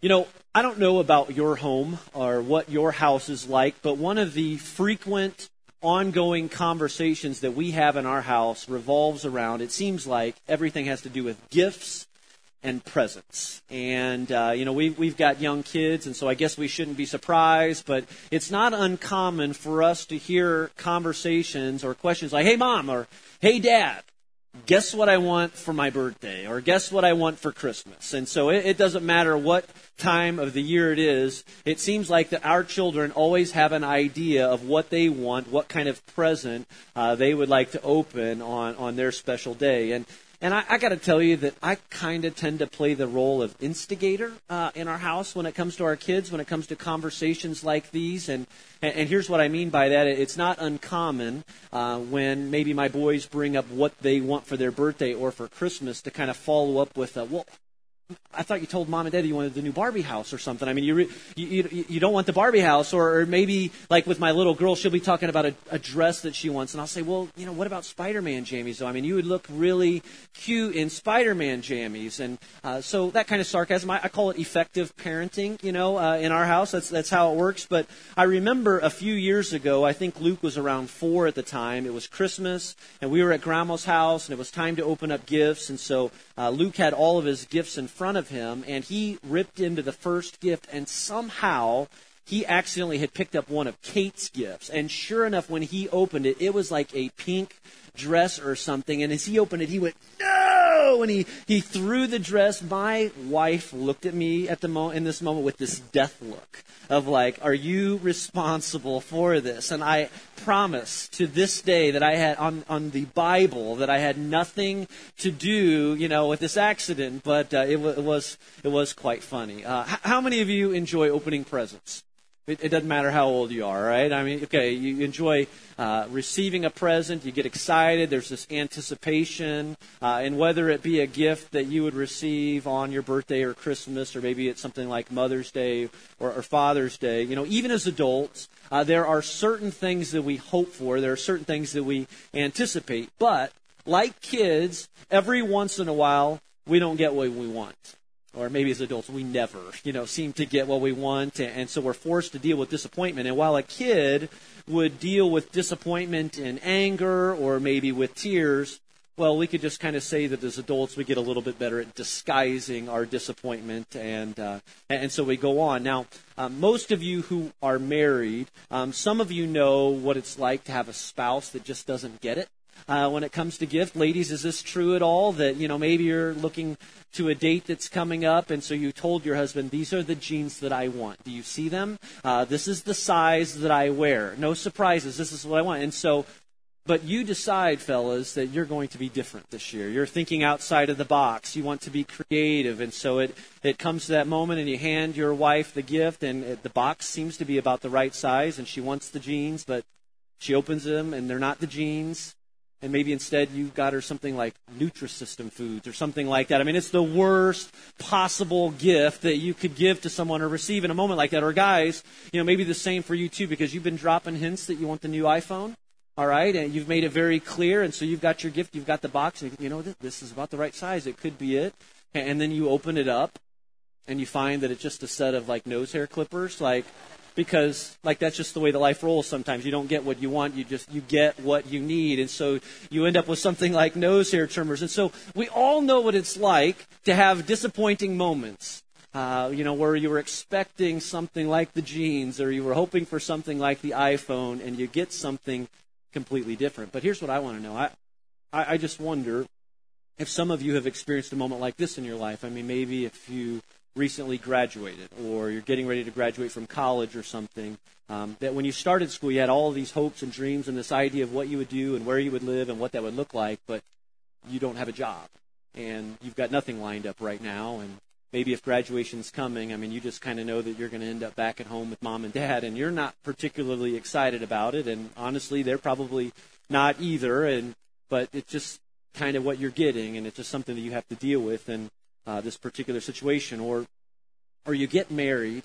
You know, I don't know about your home or what your house is like, but one of the frequent ongoing conversations that we have in our house revolves around, it seems like everything has to do with gifts and presents. And, uh, you know, we, we've got young kids, and so I guess we shouldn't be surprised, but it's not uncommon for us to hear conversations or questions like, hey, mom, or hey, dad, guess what I want for my birthday, or guess what I want for Christmas. And so it, it, doesn't matter what time of the year it is. It seems like that our children always have an idea of what they want, what kind of present uh, they would like to open on on their special day. And and I, I got to tell you that I kind of tend to play the role of instigator uh, in our house when it comes to our kids, when it comes to conversations like these. And, and, and here's what I mean by that. It's not uncommon uh, when maybe my boys bring up what they want for their birthday or for Christmas to kind of follow up with, a, well, I thought you told mom and dad you wanted the new Barbie house or something. I mean, you re, you, you, you don't want the Barbie house, or, or maybe like with my little girl, she'll be talking about a, a dress that she wants, and I'll say, well, you know, what about Spider-Man jammies? Though I mean, you would look really cute in Spider-Man jammies, and uh, so that kind of sarcasm, I, I call it effective parenting. You know, uh, in our house, that's that's how it works. But I remember a few years ago, I think Luke was around four at the time. It was Christmas, and we were at Grandma's house, and it was time to open up gifts, and so uh, Luke had all of his gifts in front of him, and he ripped into the first gift, and somehow he accidentally had picked up one of Kate's gifts. And sure enough, when he opened it, it was like a pink dress or something. And as he opened it, he went, no! And he, he threw the dress. My wife looked at me at the mo- in this moment with this death look of like, are you responsible for this? And I promise to this day that I had on, on the Bible that I had nothing to do, you know, with this accident, but uh, it, w- it was, it was quite funny. Uh, h- how many of you enjoy opening presents? It, it, doesn't matter how old you are, right? I mean, okay, you enjoy uh, receiving a present, you get excited, there's this anticipation, uh, and whether it be a gift that you would receive on your birthday or Christmas, or maybe it's something like Mother's Day or, or Father's Day, you know, even as adults, uh, there are certain things that we hope for, there are certain things that we anticipate, but like kids, every once in a while, we don't get what we want or maybe as adults, we never, you know, seem to get what we want, and so we're forced to deal with disappointment. And while a kid would deal with disappointment in anger or maybe with tears, well, we could just kind of say that as adults we get a little bit better at disguising our disappointment, and uh, and so we go on. Now, um, most of you who are married, um, some of you know what it's like to have a spouse that just doesn't get it uh, when it comes to gift. Ladies, is this true at all? That you know maybe you're looking to a date that's coming up, and so you told your husband, "These are the jeans that I want. Do you see them? Uh, this is the size that I wear. No surprises. This is what I want." And so. But you decide, fellas, that you're going to be different this year. You're thinking outside of the box. You want to be creative. And so it, it comes to that moment, and you hand your wife the gift, and it, the box seems to be about the right size, and she wants the jeans, but she opens them, and they're not the jeans and maybe instead you got her something like Nutrisystem foods or something like that. I mean, it's the worst possible gift that you could give to someone or receive in a moment like that. Or guys, you know, maybe the same for you too, because you've been dropping hints that you want the new iPhone. All right, and you've made it very clear, and so you've got your gift, you've got the box, and you know this is about the right size. It could be it, and then you open it up, and you find that it's just a set of like nose hair clippers. Like, because like that's just the way the life rolls sometimes. You don't get what you want. You just you get what you need. And so you end up with something like nose hair trimmers. And so we all know what it's like to have disappointing moments. Uh, you know where you were expecting something like the jeans or you were hoping for something like the iphone and you get something completely different. But here's what i want to know. I i, I just wonder if some of you have experienced a moment like this in your life. I mean maybe if you recently graduated or you're getting ready to graduate from college or something, um, that when you started school, you had all these hopes and dreams and this idea of what you would do and where you would live and what that would look like, but you don't have a job and you've got nothing lined up right now. And maybe if graduation's coming, I mean, you just kind of know that you're going to end up back at home with mom and dad and you're not particularly excited about it. And honestly, they're probably not either. And, but it's just kind of what you're getting and it's just something that you have to deal with. And, uh, this particular situation, or or you get married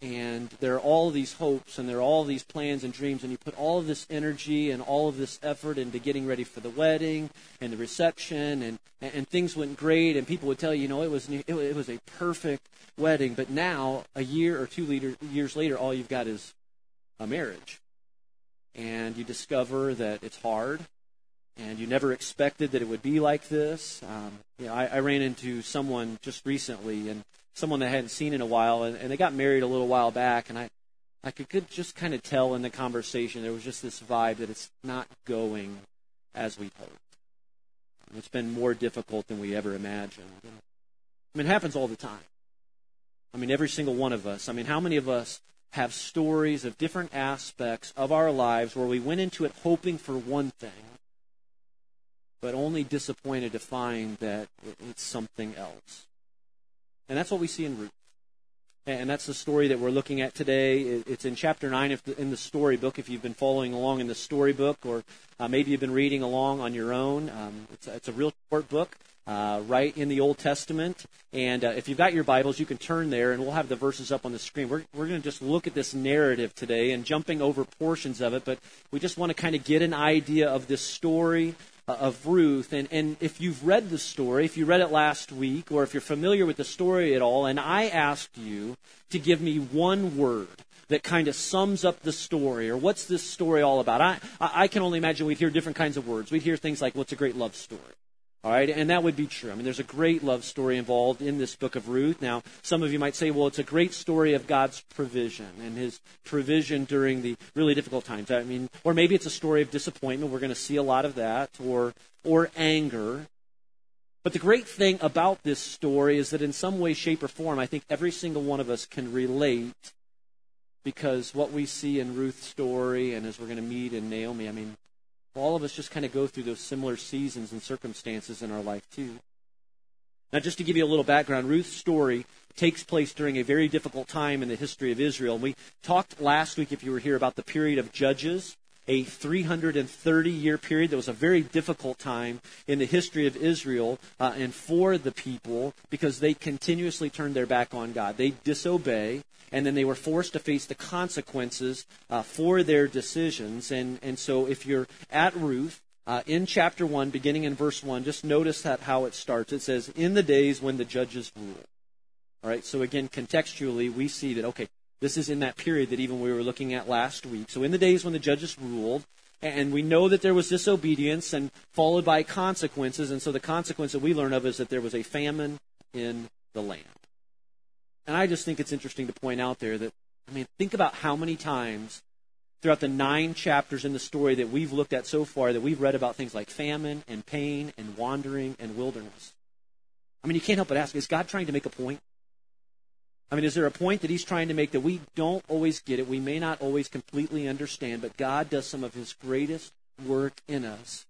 and there are all these hopes and there are all these plans and dreams and you put all of this energy and all of this effort into getting ready for the wedding and the reception and and things went great and people would tell you you know it was it was a perfect wedding but now a year or two later, years later all you've got is a marriage. And you discover that it's hard and you never expected that it would be like this um, you know I, I ran into someone just recently and someone that I hadn't seen in a while, and, and they got married a little while back, and I, I could just kind of tell in the conversation there was just this vibe that it's not going as we hoped. It's been more difficult than we ever imagined. I mean, it happens all the time. I mean, every single one of us. I mean, how many of us have stories of different aspects of our lives where we went into it hoping for one thing, but only disappointed to find that it's something else? And that's what we see in Ruth. And that's the story that we're looking at today. It's in chapter 9 in the storybook, if you've been following along in the storybook, or uh, maybe you've been reading along on your own. Um, it's, a, real short book, uh, right in the Old Testament. And uh, if you've got your Bibles, you can turn there, and we'll have the verses up on the screen. We're, we're going to just look at this narrative today and jumping over portions of it, but we just want to kind of get an idea of this story Uh, of Ruth. And, and if you've read the story, if you read it last week, or if you're familiar with the story at all, and I asked you to give me one word that kind of sums up the story, or what's this story all about, I, I can only imagine we'd hear different kinds of words. We'd hear things like, well, it's a great love story. All right, and that would be true. I mean, there's a great love story involved in this book of Ruth. Now, some of you might say, well, it's a great story of God's provision and his provision during the really difficult times. I mean, or maybe it's a story of disappointment. We're going to see a lot of that, or, or anger. But the great thing about this story is that in some way, shape, or form, I think every single one of us can relate because what we see in Ruth's story and as we're going to meet in Naomi, I mean, all of us just kind of go through those similar seasons and circumstances in our life, too. Now, just to give you a little background, Ruth's story takes place during a very difficult time in the history of Israel. We talked last week, if you were here, about the period of Judges, a 330 year period that was a very difficult time in the history of Israel uh, and for the people because they continuously turned their back on God. They disobey, and then they were forced to face the consequences uh, for their decisions. And, and so if you're at Ruth, uh, in chapter 1, beginning in verse 1, just notice that how it starts. It says, In the days when the judges rule. All right, so again, contextually, we see that, okay, this is in that period that even we were looking at last week. So in the days when the judges ruled, and we know that there was disobedience and followed by consequences, and so the consequence that we learn of is that there was a famine in the land. And I just think it's interesting to point out there that, I mean, think about how many times throughout the nine chapters in the story that we've looked at so far that we've read about things like famine and pain and wandering and wilderness. I mean, you can't help but ask, is God trying to make a point? I mean, is there a point that he's trying to make that we don't always get it? We may not always completely understand, but God does some of his greatest work in us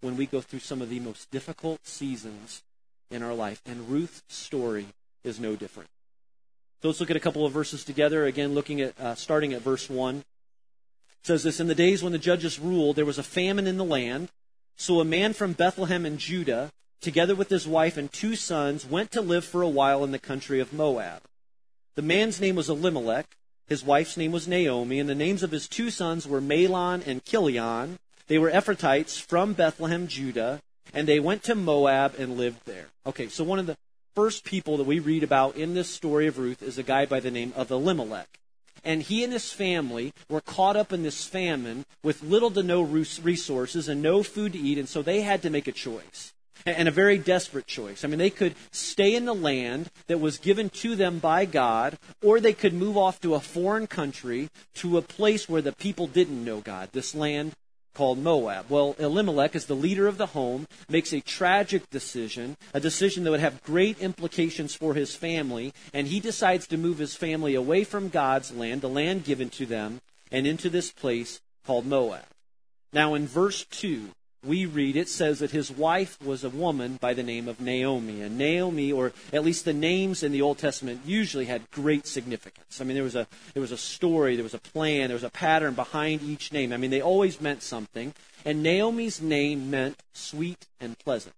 when we go through some of the most difficult seasons in our life. And Ruth's story is no different. So let's look at a couple of verses together. Again, looking at uh, starting at verse one. It says this: In the days when the judges ruled, there was a famine in the land. So a man from Bethlehem in Judah, together with his wife and two sons, went to live for a while in the country of Moab. The man's name was Elimelech. His wife's name was Naomi, and the names of his two sons were Mahlon and Chilion. They were Ephrathites from Bethlehem, Judah, and they went to Moab and lived there. Okay, so one of the first people that we read about in this story of Ruth is a guy by the name of Elimelech. And he and his family were caught up in this famine with little to no resources and no food to eat, and so they had to make a choice. And a very desperate choice. I mean, they could stay in the land that was given to them by God, or they could move off to a foreign country, to a place where the people didn't know God, this land called Moab. Well, Elimelech, as the leader of the home, makes a tragic decision, a decision that would have great implications for his family, and he decides to move his family away from God's land, the land given to them, and into this place called Moab. Now, in verse 2, we read it says that his wife was a woman by the name of Naomi. And Naomi, or at least the names in the Old Testament, usually had great significance. I mean, there was a there was a story, there was a plan, there was a pattern behind each name. I mean, they always meant something. And Naomi's name meant sweet and pleasant.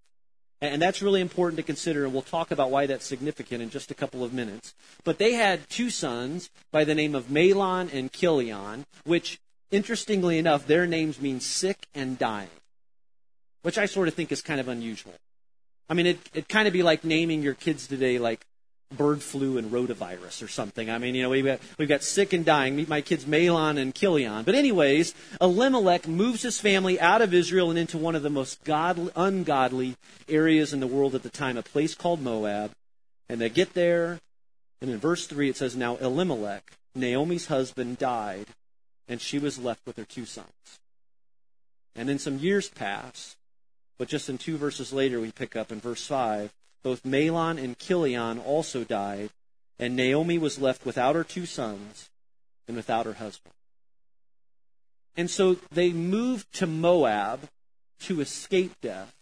And that's really important to consider, and we'll talk about why that's significant in just a couple of minutes. But they had two sons by the name of Mahlon and Chilion, which, interestingly enough, their names mean sick and dying, which I sort of think is kind of unusual. I mean, it, it'd kind of be like naming your kids today like bird flu and rotavirus or something. I mean, you know, we've got, we've got sick and dying. Meet my kids Mahlon and Chilion. But anyways, Elimelech moves his family out of Israel and into one of the most godly, ungodly areas in the world at the time, a place called Moab. And they get there, and in verse 3 it says, Now Elimelech, Naomi's husband, died, and she was left with her two sons. And then some years pass, but just in two verses later we pick up in verse 5 both Mahlon and Chilion also died, and Naomi was left without her two sons and without her husband. And so they moved to Moab to escape death.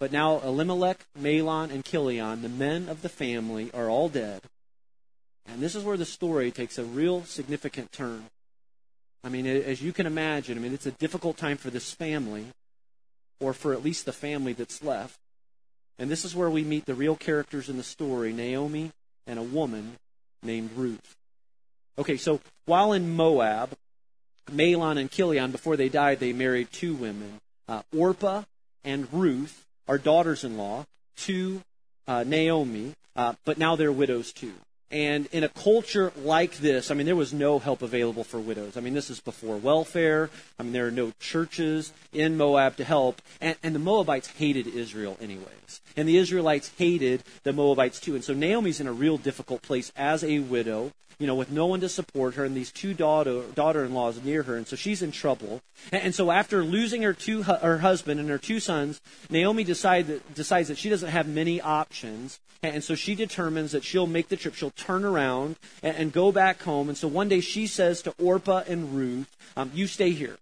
But now Elimelech, Mahlon, and Chilion, the men of the family, are all dead. And this is where the story takes a real significant turn. I mean, as you can imagine, I mean, it's a difficult time for this family, or for at least the family that's left. And this is where we meet the real characters in the story Naomi and a woman named Ruth. Okay, so while in Moab, Mahlon and Chilion, before they died, they married two women. Uh, Orpah and Ruth are daughters in law to uh, Naomi, uh, but now they're widows too. And in a culture like this, I mean, there was no help available for widows. I mean, this is before welfare. I mean, there are no churches in Moab to help. And, and the Moabites hated Israel anyways. And the Israelites hated the Moabites too. And so Naomi's in a real difficult place as a widow you know, with no one to support her and these two daughter, daughter-in-laws near her. And so she's in trouble. And, and so after losing her two, her husband and her two sons, Naomi decide that, decides that she doesn't have many options. And so she determines that she'll make the trip. She'll turn around and, and go back home. And so one day she says to Orpah and Ruth, um, you stay here.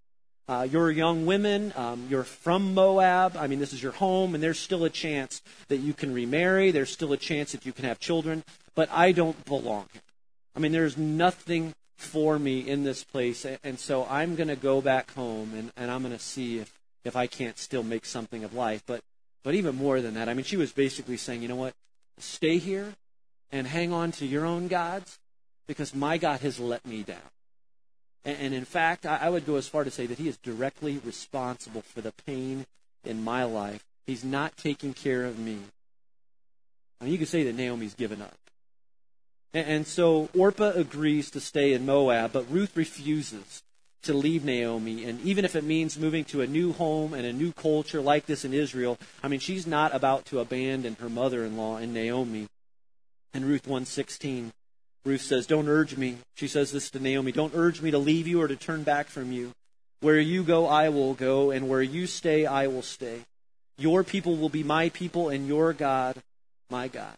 Uh, you're young women. Um, you're from Moab. I mean, this is your home, and there's still a chance that you can remarry. There's still a chance that you can have children. But I don't belong here. I mean, there's nothing for me in this place. And so I'm going to go back home and, and I'm going to see if, if I can't still make something of life. But, but even more than that, I mean, she was basically saying, you know what? Stay here and hang on to your own gods because my God has let me down. And, and in fact, I, I would go as far to say that he is directly responsible for the pain in my life. He's not taking care of me. I mean, you could say that Naomi's given up. And so Orpah agrees to stay in Moab, but Ruth refuses to leave Naomi. And even if it means moving to a new home and a new culture like this in Israel, I mean, she's not about to abandon her mother-in-law and Naomi. In Ruth 116, Ruth says, Don't urge me. She says this to Naomi, Don't urge me to leave you or to turn back from you. Where you go, I will go, and where you stay, I will stay. Your people will be my people, and your God, my God.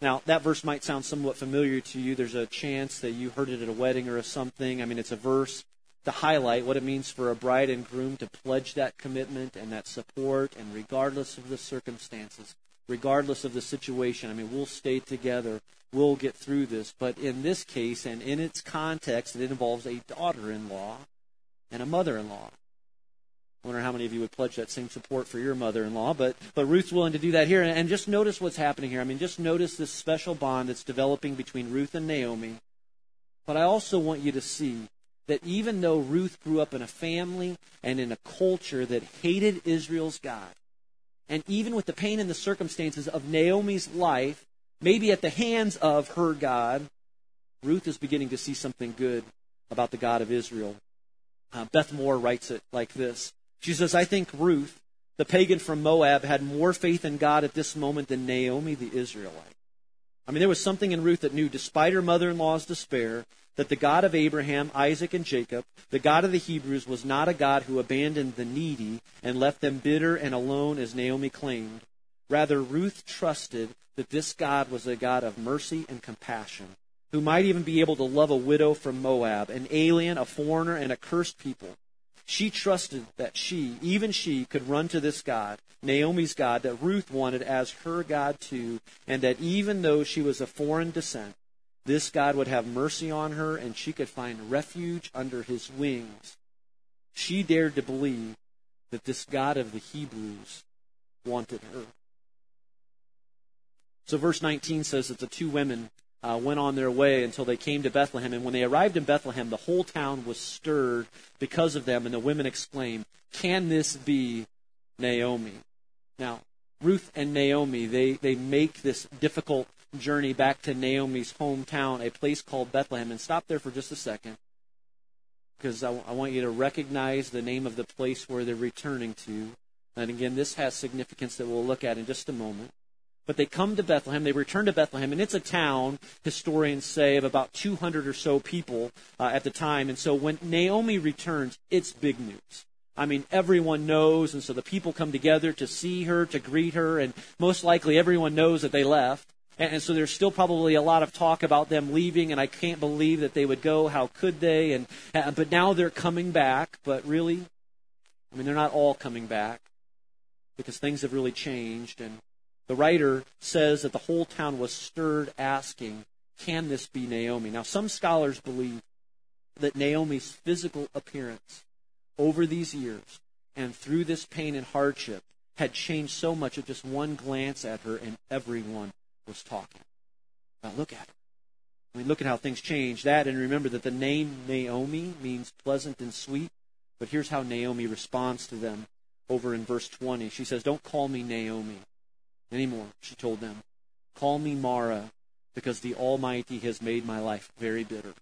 Now, that verse might sound somewhat familiar to you. There's a chance that you heard it at a wedding or a something. I mean, it's a verse to highlight what it means for a bride and groom to pledge that commitment and that support, and regardless of the circumstances, regardless of the situation, I mean, we'll stay together. We'll get through this. But in this case, and in its context, it involves a daughter in law and a mother in law. I wonder how many of you would pledge that same support for your mother-in-law, but but Ruth's willing to do that here. And, and just notice what's happening here. I mean, just notice this special bond that's developing between Ruth and Naomi. But I also want you to see that even though Ruth grew up in a family and in a culture that hated Israel's God, and even with the pain and the circumstances of Naomi's life, maybe at the hands of her God, Ruth is beginning to see something good about the God of Israel. Uh, Beth Moore writes it like this she says, I think Ruth, the pagan from Moab, had more faith in God at this moment than Naomi, the Israelite. I mean, there was something in Ruth that knew, despite her mother in law's despair, that the God of Abraham, Isaac, and Jacob, the God of the Hebrews, was not a God who abandoned the needy and left them bitter and alone as Naomi claimed. Rather, Ruth trusted that this God was a God of mercy and compassion, who might even be able to love a widow from Moab, an alien, a foreigner, and a cursed people. She trusted that she, even she, could run to this God, Naomi's God, that Ruth wanted as her God too, and that even though she was of foreign descent, this God would have mercy on her and she could find refuge under his wings. She dared to believe that this God of the Hebrews wanted her. So verse 19 says that the two women uh, went on their way until they came to Bethlehem. And when they arrived in Bethlehem, the whole town was stirred because of them. And the women exclaimed, Can this be Naomi? Now, Ruth and Naomi, they, they make this difficult journey back to Naomi's hometown, a place called Bethlehem. And stop there for just a second because I, I want you to recognize the name of the place where they're returning to. And again, this has significance that we'll look at in just a moment. But they come to Bethlehem, they return to Bethlehem, and it's a town, historians say, of about 200 or so people uh, at the time. And so when Naomi returns, it's big news. I mean, everyone knows, and so the people come together to see her, to greet her, and most likely everyone knows that they left. And, so there's still probably a lot of talk about them leaving, and I can't believe that they would go. How could they? And uh, but now they're coming back. But really, I mean, they're not all coming back because things have really changed. And the writer says that the whole town was stirred, asking, "Can this be Naomi?" Now, some scholars believe that Naomi's physical appearance over these years and through this pain and hardship had changed so much that just one glance at her and everyone was talking. Now look at her. I mean, look at how things change. That, and remember that the name Naomi means pleasant and sweet. But here's how Naomi responds to them over in verse 20. She says, Don't call me Naomi anymore, she told them. Call me Mara, because the Almighty has made my life very bitter.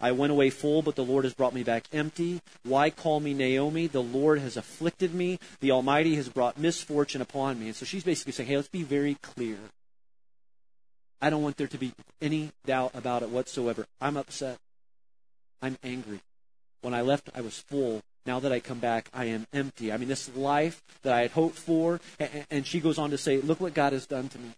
I went away full, but the Lord has brought me back empty. Why call me Naomi? The Lord has afflicted me. The Almighty has brought misfortune upon me. And so she's basically saying, hey, let's be very clear. I don't want there to be any doubt about it whatsoever. I'm upset. I'm angry. When I left, I was full. Now that I come back, I am empty. I mean, this life that I had hoped for. And she goes on to say, look what God has done to me.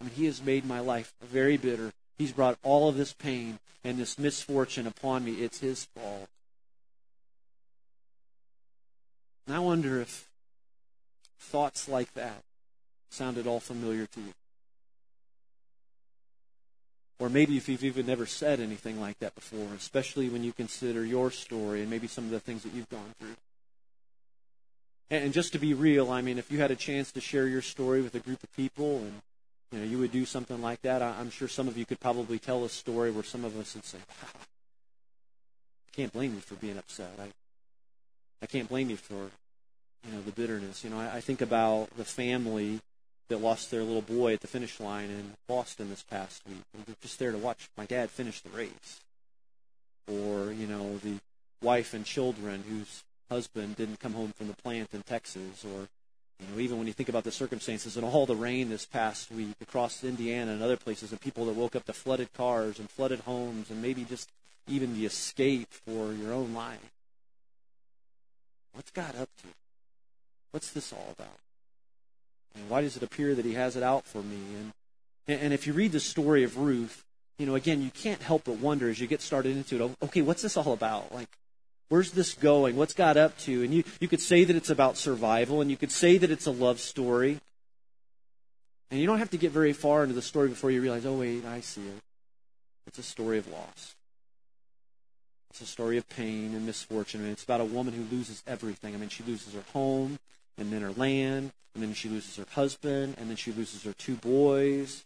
I mean, He has made my life very bitter. He's brought all of this pain and this misfortune upon me. It's His fault. And I wonder if thoughts like that sounded all familiar to you. Or maybe if you've even never said anything like that before, especially when you consider your story and maybe some of the things that you've gone through. And just to be real, I mean, if you had a chance to share your story with a group of people and you know, you would do something like that. I, am sure some of you could probably tell a story where some of us would say, wow, I can't blame you for being upset. I, I can't blame you for, you know, the bitterness. You know, I, I think about the family that lost their little boy at the finish line in Boston this past week. They're just there to watch my dad finish the race. Or, you know, the wife and children whose husband didn't come home from the plant in Texas. Or, you know, even when you think about the circumstances and all the rain this past week across Indiana and other places, and people that woke up to flooded cars and flooded homes, and maybe just even the escape for your own life. What's God up to? What's this all about? And why does it appear that He has it out for me? And and if you read the story of Ruth, you know, again, you can't help but wonder as you get started into it. Oh, okay, what's this all about? Like, Where's this going? What's God up to? And you, you could say that it's about survival, and you could say that it's a love story. And you don't have to get very far into the story before you realize, oh, wait, I see it. It's a story of loss. It's a story of pain and misfortune. And it's about a woman who loses everything. I mean, she loses her home, and then her land, and then she loses her husband, and then she loses her two boys.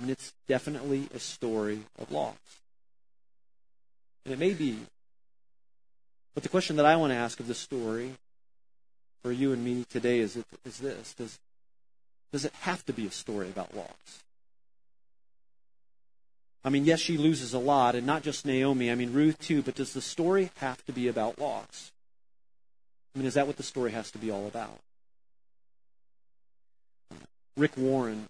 And it's definitely a story of loss. And it may be but the question that I want to ask of the story for you and me today is, is this does, does it have to be a story about loss? I mean, yes, she loses a lot, and not just Naomi, I mean, Ruth too, but does the story have to be about loss? I mean, is that what the story has to be all about? Rick Warren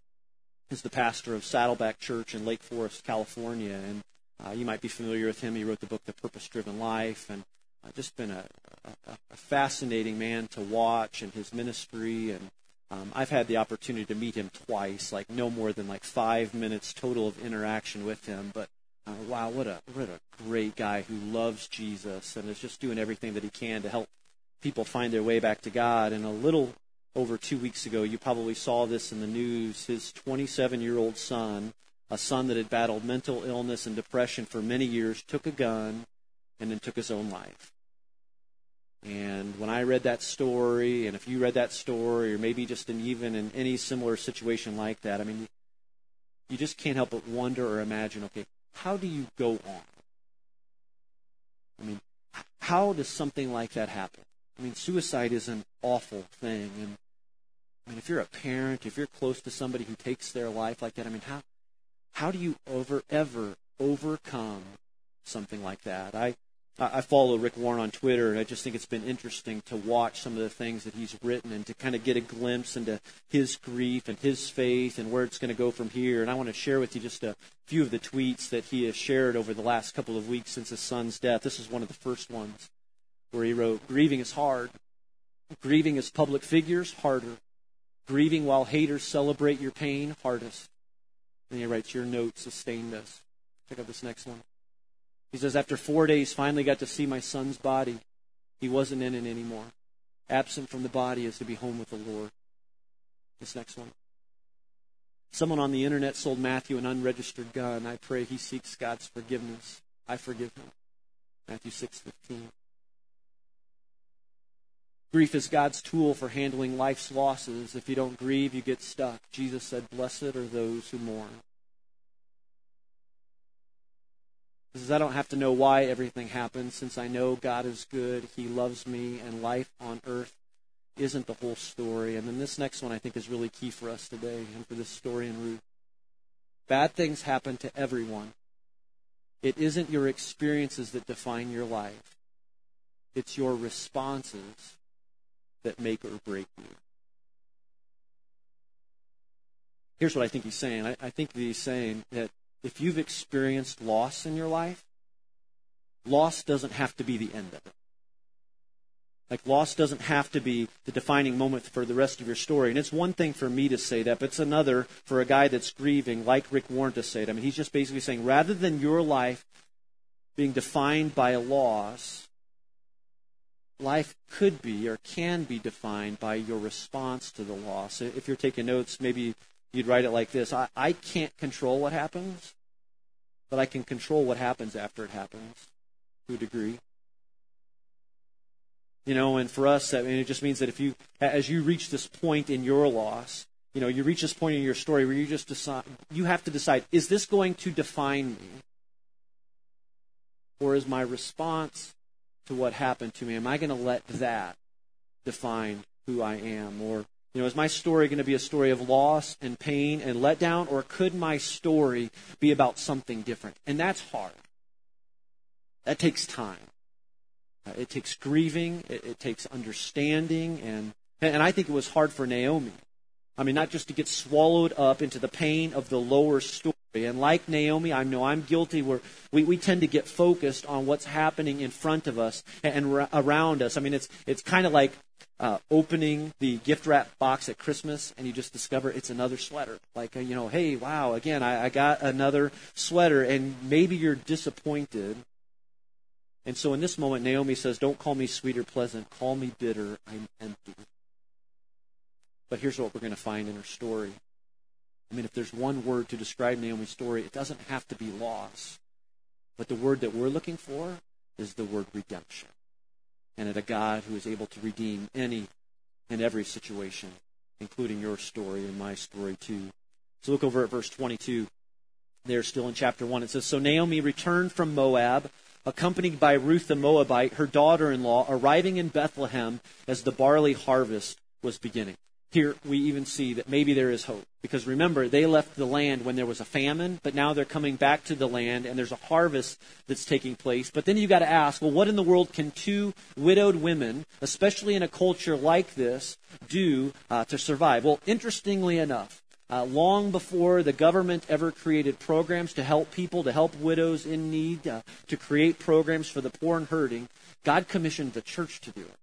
is the pastor of Saddleback Church in Lake Forest, California, and uh, you might be familiar with him. He wrote the book The Purpose Driven Life, and uh, just been a, a, a, fascinating man to watch and his ministry. And um, I've had the opportunity to meet him twice, like no more than like five minutes total of interaction with him. But uh, wow, what a what a great guy who loves Jesus and is just doing everything that he can to help people find their way back to God. And a little over two weeks ago, you probably saw this in the news. His 27 year old son, a son that had battled mental illness and depression for many years, took a gun and then took his own life. And when I read that story, and if you read that story, or maybe just in even in any similar situation like that, I mean, you just can't help but wonder or imagine, okay, how do you go on? I mean, how does something like that happen? I mean, suicide is an awful thing. And I mean, if you're a parent, if you're close to somebody who takes their life like that, I mean, how, how do you over, ever overcome something like that? I, I follow Rick Warren on Twitter, and I just think it's been interesting to watch some of the things that he's written and to kind of get a glimpse into his grief and his faith and where it's going to go from here. And I want to share with you just a few of the tweets that he has shared over the last couple of weeks since his son's death. This is one of the first ones where he wrote, Grieving is hard. Grieving as public figures, harder. Grieving while haters celebrate your pain, hardest. And he writes, Your note sustained us. Check out this next one. He says, After four days, finally got to see my son's body. He wasn't in it anymore. Absent from the body is to be home with the Lord. This next one. Someone on the internet sold Matthew an unregistered gun. I pray he seeks God's forgiveness. I forgive him. Matthew 6:15. Grief is God's tool for handling life's losses. If you don't grieve, you get stuck. Jesus said, "Blessed are those who mourn." He says, I don't have to know why everything happens since I know God is good, He loves me, and life on earth isn't the whole story. And then this next one I think is really key for us today and for this story in Ruth. Bad things happen to everyone. It isn't your experiences that define your life. It's your responses that make or break you. Here's what I think he's saying. I, I think he's saying that if you've experienced loss in your life, loss doesn't have to be the end of it. Like, loss doesn't have to be the defining moment for the rest of your story. And it's one thing for me to say that, but it's another for a guy that's grieving, like Rick Warren, to say it. I mean, he's just basically saying rather than your life being defined by a loss, life could be or can be defined by your response to the loss. If you're taking notes, maybe You'd write it like this I, I can't control what happens, but I can control what happens after it happens to a degree. You know, and for us, I mean, it just means that if you, as you reach this point in your loss, you know, you reach this point in your story where you just decide, you have to decide, is this going to define me? Or is my response to what happened to me, am I going to let that define who I am? Or you know, is my story going to be a story of loss and pain and letdown, or could my story be about something different? And that's hard. That takes time. Uh, it takes grieving. It, it takes understanding, and and I think it was hard for Naomi. I mean, not just to get swallowed up into the pain of the lower story. And like Naomi, I know I'm guilty where we, we tend to get focused on what's happening in front of us and, and around us. I mean, it's, it's kind of like uh, opening the gift wrap box at Christmas and you just discover it's another sweater. Like, uh, you know, hey, wow, again, I, I got another sweater, and maybe you're disappointed. And so in this moment, Naomi says, Don't call me sweet or pleasant, call me bitter. I'm empty. But here's what we're going to find in her story. I mean, if there's one word to describe Naomi's story, it doesn't have to be loss. But the word that we're looking for is the word redemption and at a God who is able to redeem any and every situation, including your story and my story too. So look over at verse 22. There, still in chapter 1. It says So Naomi returned from Moab, accompanied by Ruth the Moabite, her daughter in law, arriving in Bethlehem as the barley harvest was beginning. Here we even see that maybe there is hope. Because remember, they left the land when there was a famine, but now they're coming back to the land and there's a harvest that's taking place. But then you've got to ask, well, what in the world can two widowed women, especially in a culture like this, do uh, to survive? Well, interestingly enough, uh, long before the government ever created programs to help people, to help widows in need, uh, to create programs for the poor and hurting, God commissioned the church to do it.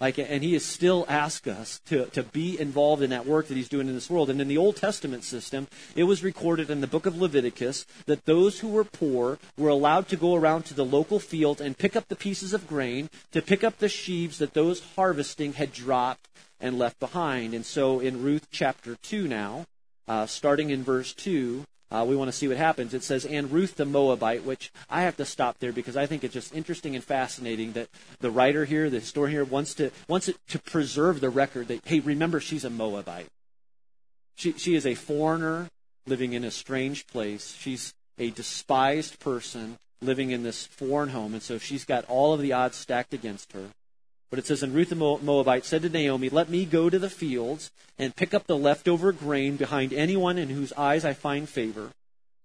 Like, and he has still asked us to, to be involved in that work that he's doing in this world. And in the Old Testament system, it was recorded in the book of Leviticus that those who were poor were allowed to go around to the local field and pick up the pieces of grain, to pick up the sheaves that those harvesting had dropped and left behind. And so in Ruth chapter 2 now, uh, starting in verse 2, uh, we want to see what happens. It says, and Ruth the Moabite, which I have to stop there because I think it's just interesting and fascinating that the writer here, the historian here, wants to wants it to preserve the record that hey, remember she's a Moabite. She she is a foreigner living in a strange place. She's a despised person living in this foreign home, and so she's got all of the odds stacked against her. But it says, And Ruth the Moabite said to Naomi, Let me go to the fields and pick up the leftover grain behind anyone in whose eyes I find favor.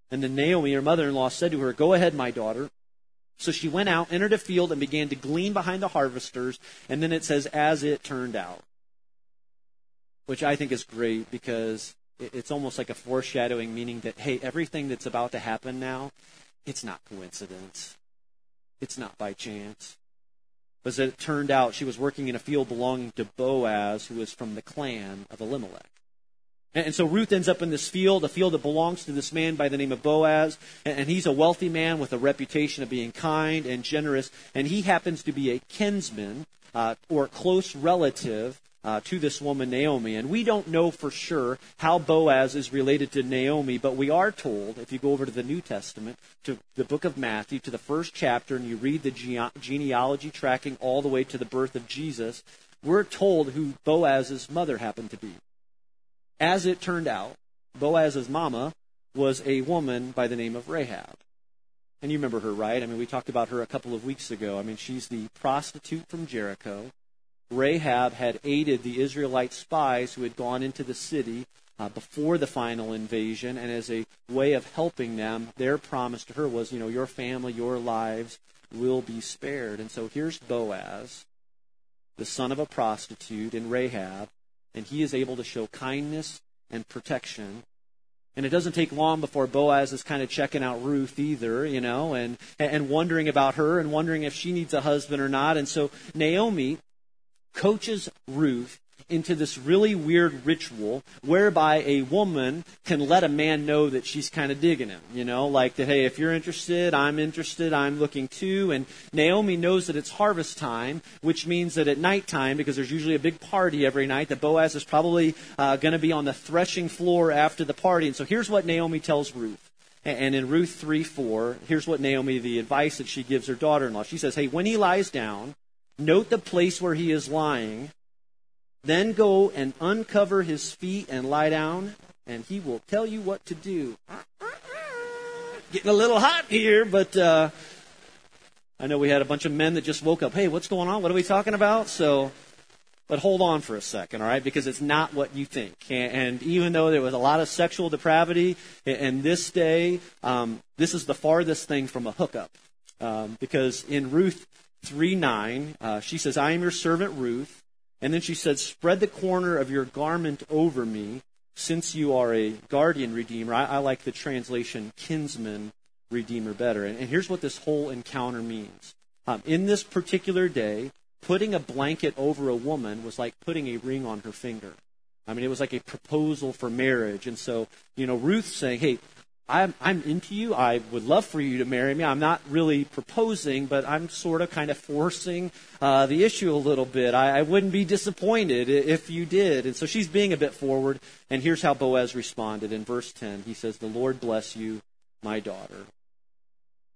And then Naomi, her mother in law, said to her, Go ahead, my daughter. So she went out, entered a field, and began to glean behind the harvesters. And then it says, As it turned out. Which I think is great because it's almost like a foreshadowing, meaning that, hey, everything that's about to happen now, it's not coincidence. It's not by chance was that it turned out she was working in a field belonging to Boaz, who was from the clan of Elimelech. And so Ruth ends up in this field, a field that belongs to this man by the name of Boaz. And he's a wealthy man with a reputation of being kind and generous. And he happens to be a kinsman uh, or close relative uh, to this woman Naomi. And we don't know for sure how Boaz is related to Naomi, but we are told, if you go over to the New Testament, to the book of Matthew, to the first chapter, and you read the ge- genealogy tracking all the way to the birth of Jesus, we're told who Boaz's mother happened to be. As it turned out, Boaz's mama was a woman by the name of Rahab. And you remember her, right? I mean, we talked about her a couple of weeks ago. I mean, she's the prostitute from Jericho Rahab had aided the Israelite spies who had gone into the city uh, before the final invasion, and as a way of helping them, their promise to her was, you know, your family, your lives will be spared. And so here's Boaz, the son of a prostitute in Rahab, and he is able to show kindness and protection. And it doesn't take long before Boaz is kind of checking out Ruth either, you know, and, and wondering about her and wondering if she needs a husband or not. And so Naomi coaches Ruth into this really weird ritual whereby a woman can let a man know that she's kind of digging him, you know, like that, hey, if you're interested, I'm interested, I'm looking too. And Naomi knows that it's harvest time, which means that at nighttime, because there's usually a big party every night, that Boaz is probably uh, going to be on the threshing floor after the party. And so here's what Naomi tells Ruth. And in Ruth 3 4, here's what Naomi, the advice that she gives her daughter in law. She says, Hey, when he lies down, Note the place where he is lying. Then go and uncover his feet and lie down, and he will tell you what to do. Getting a little hot here, but uh, I know we had a bunch of men that just woke up. Hey, what's going on? What are we talking about? So, but hold on for a second, all right? Because it's not what you think. And, even though there was a lot of sexual depravity in this day, um, this is the farthest thing from a hookup. Um, because in Ruth 3 9, uh, she says, I am your servant Ruth. And then she said, Spread the corner of your garment over me, since you are a guardian redeemer. I, I like the translation kinsman redeemer better. And, and, here's what this whole encounter means. Um, in this particular day, putting a blanket over a woman was like putting a ring on her finger. I mean, it was like a proposal for marriage. And so, you know, Ruth saying, hey, I'm, I'm into you. I would love for you to marry me. I'm not really proposing, but I'm sort of kind of forcing uh, the issue a little bit. I, I wouldn't be disappointed if you did. And so she's being a bit forward. And here's how Boaz responded in verse 10. He says, The Lord bless you, my daughter.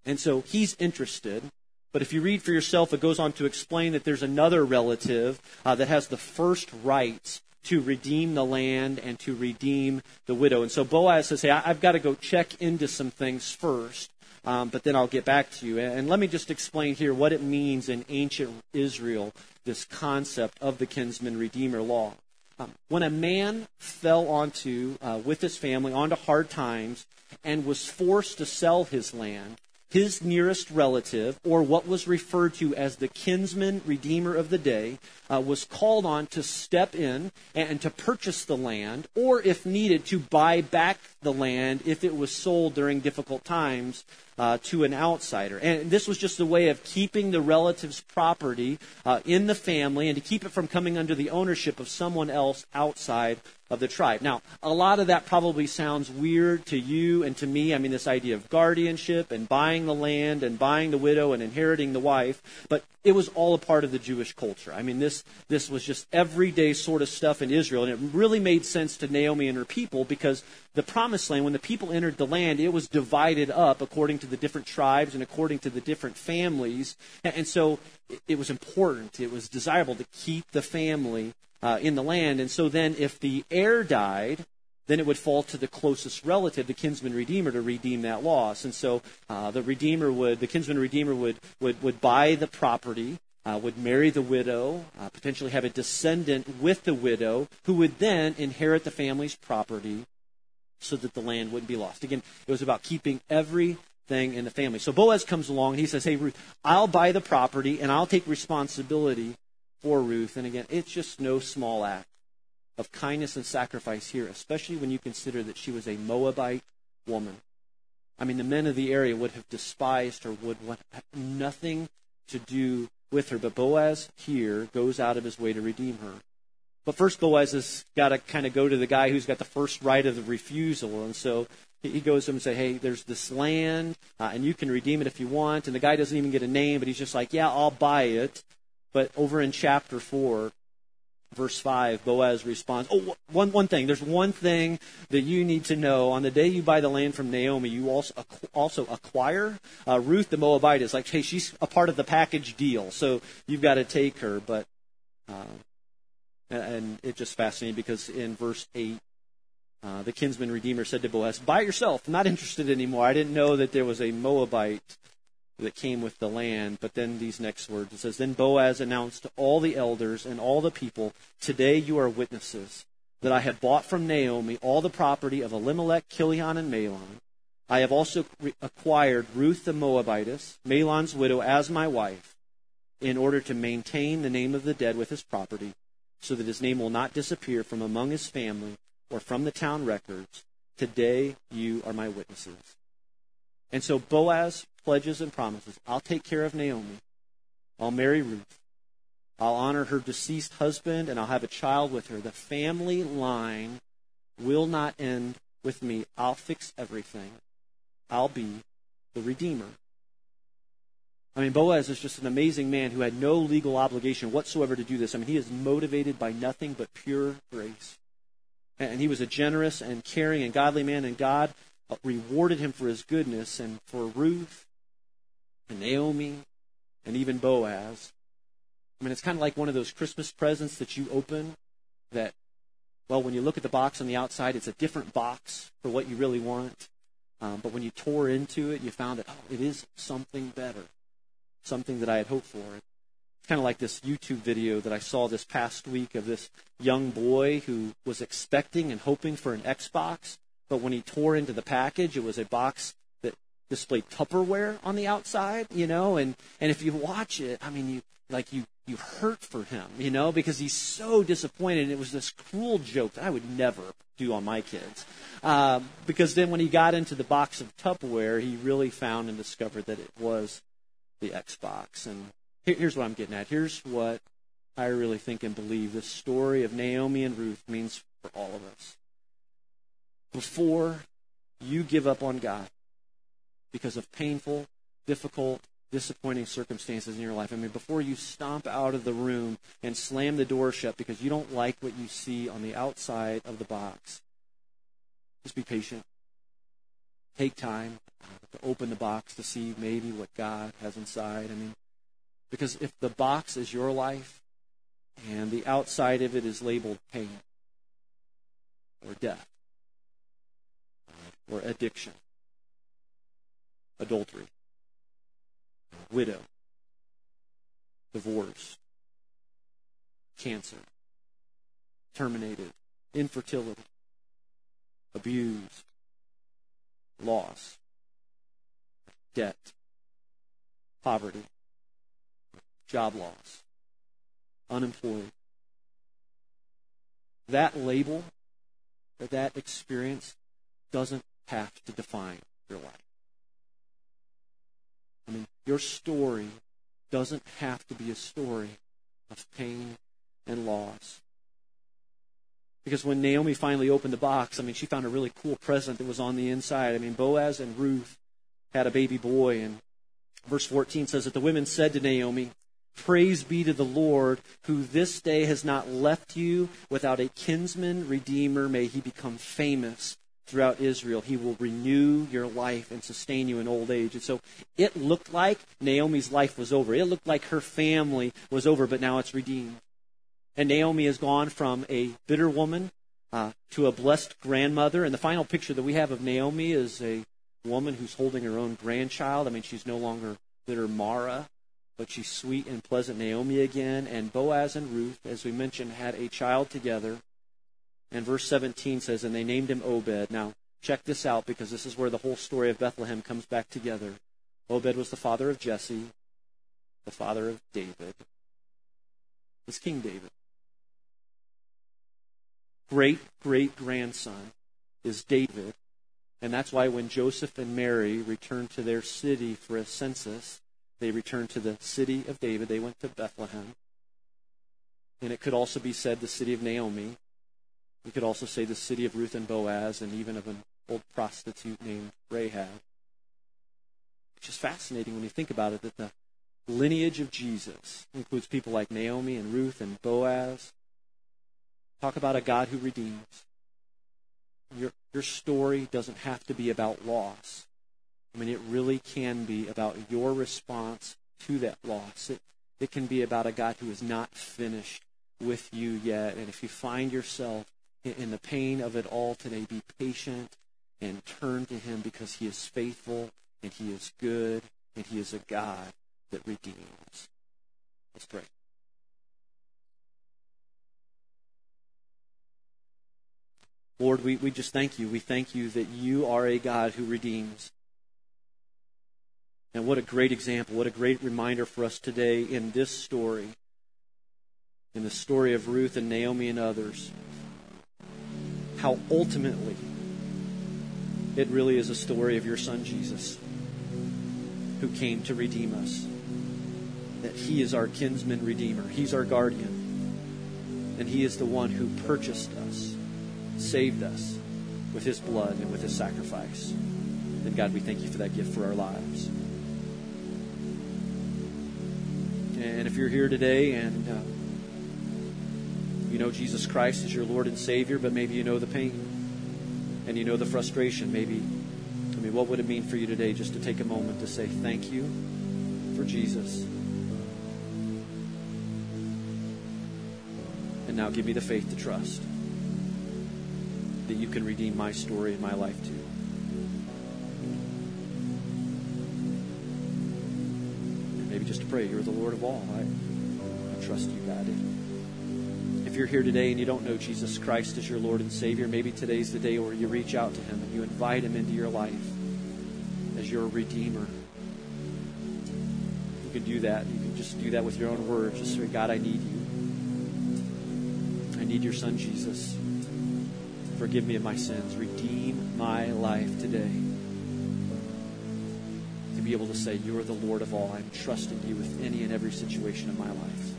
And so he's interested. But if you read for yourself, it goes on to explain that there's another relative uh, that has the first rights to redeem the land and to redeem the widow. And so Boaz says, Hey, I've got to go check into some things first, um, but then I'll get back to you. And let me just explain here what it means in ancient Israel, this concept of the kinsman redeemer law. Um, when a man fell onto, uh, with his family, onto hard times and was forced to sell his land, his nearest relative, or what was referred to as the kinsman redeemer of the day, uh, was called on to step in and to purchase the land, or if needed, to buy back the land if it was sold during difficult times uh, to an outsider. And this was just a way of keeping the relative's property uh, in the family and to keep it from coming under the ownership of someone else outside of the tribe. Now, a lot of that probably sounds weird to you and to me. I mean, this idea of guardianship and buying the land and buying the widow and inheriting the wife, but it was all a part of the Jewish culture. I mean, this, this was just everyday sort of stuff in Israel, and it really made sense to Naomi and her people because the promised land, when the people entered the land, it was divided up according to the different tribes and according to the different families. And, so it, it, was important, it was desirable to keep the family uh, in the land. And so then if the heir died, then it would fall to the closest relative, the kinsman redeemer, to redeem that loss. And so uh, the redeemer would, the kinsman redeemer would, would, would buy the property, uh, would marry the widow, uh, potentially have a descendant with the widow, who would then inherit the family's property so that the land wouldn't be lost. Again, it was about keeping everything in the family. So Boaz comes along and he says, Hey, Ruth, I'll buy the property and I'll take responsibility for Ruth. And again, it's just no small act of kindness and sacrifice here, especially when you consider that she was a Moabite woman. I mean, the men of the area would have despised her, would want nothing to do with her. But Boaz here goes out of his way to redeem her. But first, Boaz has got to kind of go to the guy who's got the first right of the refusal. And so he goes to him and say, "Hey, there's this land, uh, and you can redeem it if you want." And the guy doesn't even get a name, but he's just like, "Yeah, I'll buy it." But over in chapter four, verse 5, Boaz responds, Oh, one, one thing. There's one thing that you need to know. On the day you buy the land from Naomi, you also, also acquire uh, Ruth the Moabite. It's like, hey, she's a part of the package deal, so you've got to take her. But, uh, and it just fascinating because in verse 8, uh, the kinsman redeemer said to Boaz, Buy yourself. I'm not interested anymore. I didn't know that there was a Moabite that came with the land. But then these next words it says, Then Boaz announced to all the elders and all the people, Today you are witnesses that I have bought from Naomi all the property of Elimelech, Kilion, and Mahlon. I have also acquired Ruth the Moabitess, Mahlon's widow, as my wife, in order to maintain the name of the dead with his property, so that his name will not disappear from among his family or from the town records. Today you are my witnesses. And so Boaz pledges and promises I'll take care of Naomi. I'll marry Ruth. I'll honor her deceased husband and I'll have a child with her. The family line will not end with me. I'll fix everything. I'll be the Redeemer. I mean, Boaz is just an amazing man who had no legal obligation whatsoever to do this. I mean, he is motivated by nothing but pure grace. And he was a generous and caring and godly man, and God rewarded him for his goodness. And for Ruth and Naomi and even Boaz, I mean, it's kind of like one of those Christmas presents that you open that, well, when you look at the box on the outside, it's a different box for what you really want. Um, but when you tore into it, you found that, oh, it is something better, something that I had hoped for. It's kind of like this YouTube video that I saw this past week of this young boy who was expecting and hoping for an Xbox, but when he tore into the package, it was a box that displayed Tupperware on the outside, you know, and, and if you watch it, I mean, you, like you, you hurt for him, you know, because he's so disappointed. It was this cruel joke that I would never do on my kids. Uh, because then when he got into the box of Tupperware, he really found and discovered that it was the Xbox. And here's what I'm getting at. Here's what I really think and believe the story of Naomi and Ruth means for all of us before you give up on God because of painful, difficult, disappointing circumstances in your life. I mean, before you stomp out of the room and slam the door shut because you don't like what you see on the outside of the box, just be patient. Take time to open the box to see maybe what God has inside. I mean, because if the box is your life and the outside of it is labeled pain or death, or addiction, adultery, widow, divorce, cancer, terminated, infertility, abuse, loss, debt, poverty, job loss, unemployed. That label, that experience, doesn't have to define your life. I mean, your story doesn't have to be a story of pain and loss. Because when Naomi finally opened the box, I mean, she found a really cool present that was on the inside. I mean, Boaz and Ruth had a baby boy, and verse 14 says that the women said to Naomi, Praise be to the Lord, who this day has not left you without a kinsman redeemer. May he become famous throughout Israel. He will renew your life and sustain you in old age. And so it looked like Naomi's life was over. It looked like her family was over, but now it's redeemed. And Naomi has gone from a bitter woman uh, to a blessed grandmother. And the final picture that we have of Naomi is a woman who's holding her own grandchild. I mean, she's no longer bitter Mara, but she's sweet and pleasant Naomi again. And Boaz and Ruth, as we mentioned, had a child together. And verse 17 says, And they named him Obed. Now, check this out because this is where the whole story of Bethlehem comes back together. Obed was the father of Jesse, the father of David. It's King David. Great great grandson is David. And that's why when Joseph and Mary returned to their city for a census, they returned to the city of David. They went to Bethlehem. And it could also be said the city of Naomi we could also say the city of Ruth and Boaz, and even of an old prostitute named Rahab. It's just fascinating when you think about it that the lineage of Jesus includes people like Naomi and Ruth and Boaz. Talk about a God who redeems. Your, your story doesn't have to be about loss. I mean, it really can be about your response to that loss. It, it can be about a God who is not finished with you yet. And if you find yourself in the pain of it all today, be patient and turn to Him because He is faithful and He is good and He is a God that redeems. Let's pray. Lord, we, we just thank you. We thank you that you are a God who redeems. And what a great example, what a great reminder for us today in this story, in the story of Ruth and Naomi and others how ultimately it really is a story of your son Jesus who came to redeem us. That he is our kinsman redeemer, he's our guardian, and he is the one who purchased us, saved us with his blood and with his sacrifice. And God, we thank you for that gift for our lives. And if you're here today and uh, you know Jesus Christ is your Lord and Savior, but maybe you know the pain and you know the frustration. Maybe, I mean, what would it mean for you today just to take a moment to say thank you for Jesus? And now give me the faith to trust that you can redeem my story and my life too. maybe just to pray, you're the Lord of all. I, I trust you, God If you're here today and you don't know Jesus Christ as your Lord and Savior, maybe today's the day where you reach out to Him and you invite Him into your life as your Redeemer. You can do that. You can just do that with your own words. Just say, God, I need you. I need your Son, Jesus. Forgive me of my sins. Redeem my life today. To be able to say, You are the Lord of all. I'm trusting you with any and every situation of my life.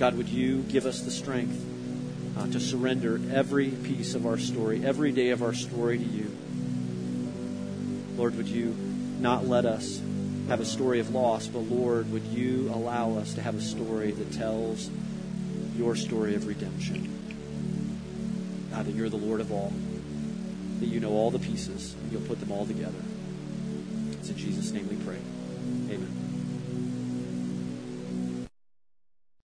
God, would you give us the strength uh, to surrender every piece of our story, every day of our story to you? Lord, would you not let us have a story of loss, but Lord, would you allow us to have a story that tells your story of redemption? God, that you're the Lord of all, that you know all the pieces, and you'll put them all together. It's in Jesus' name we pray. Amen.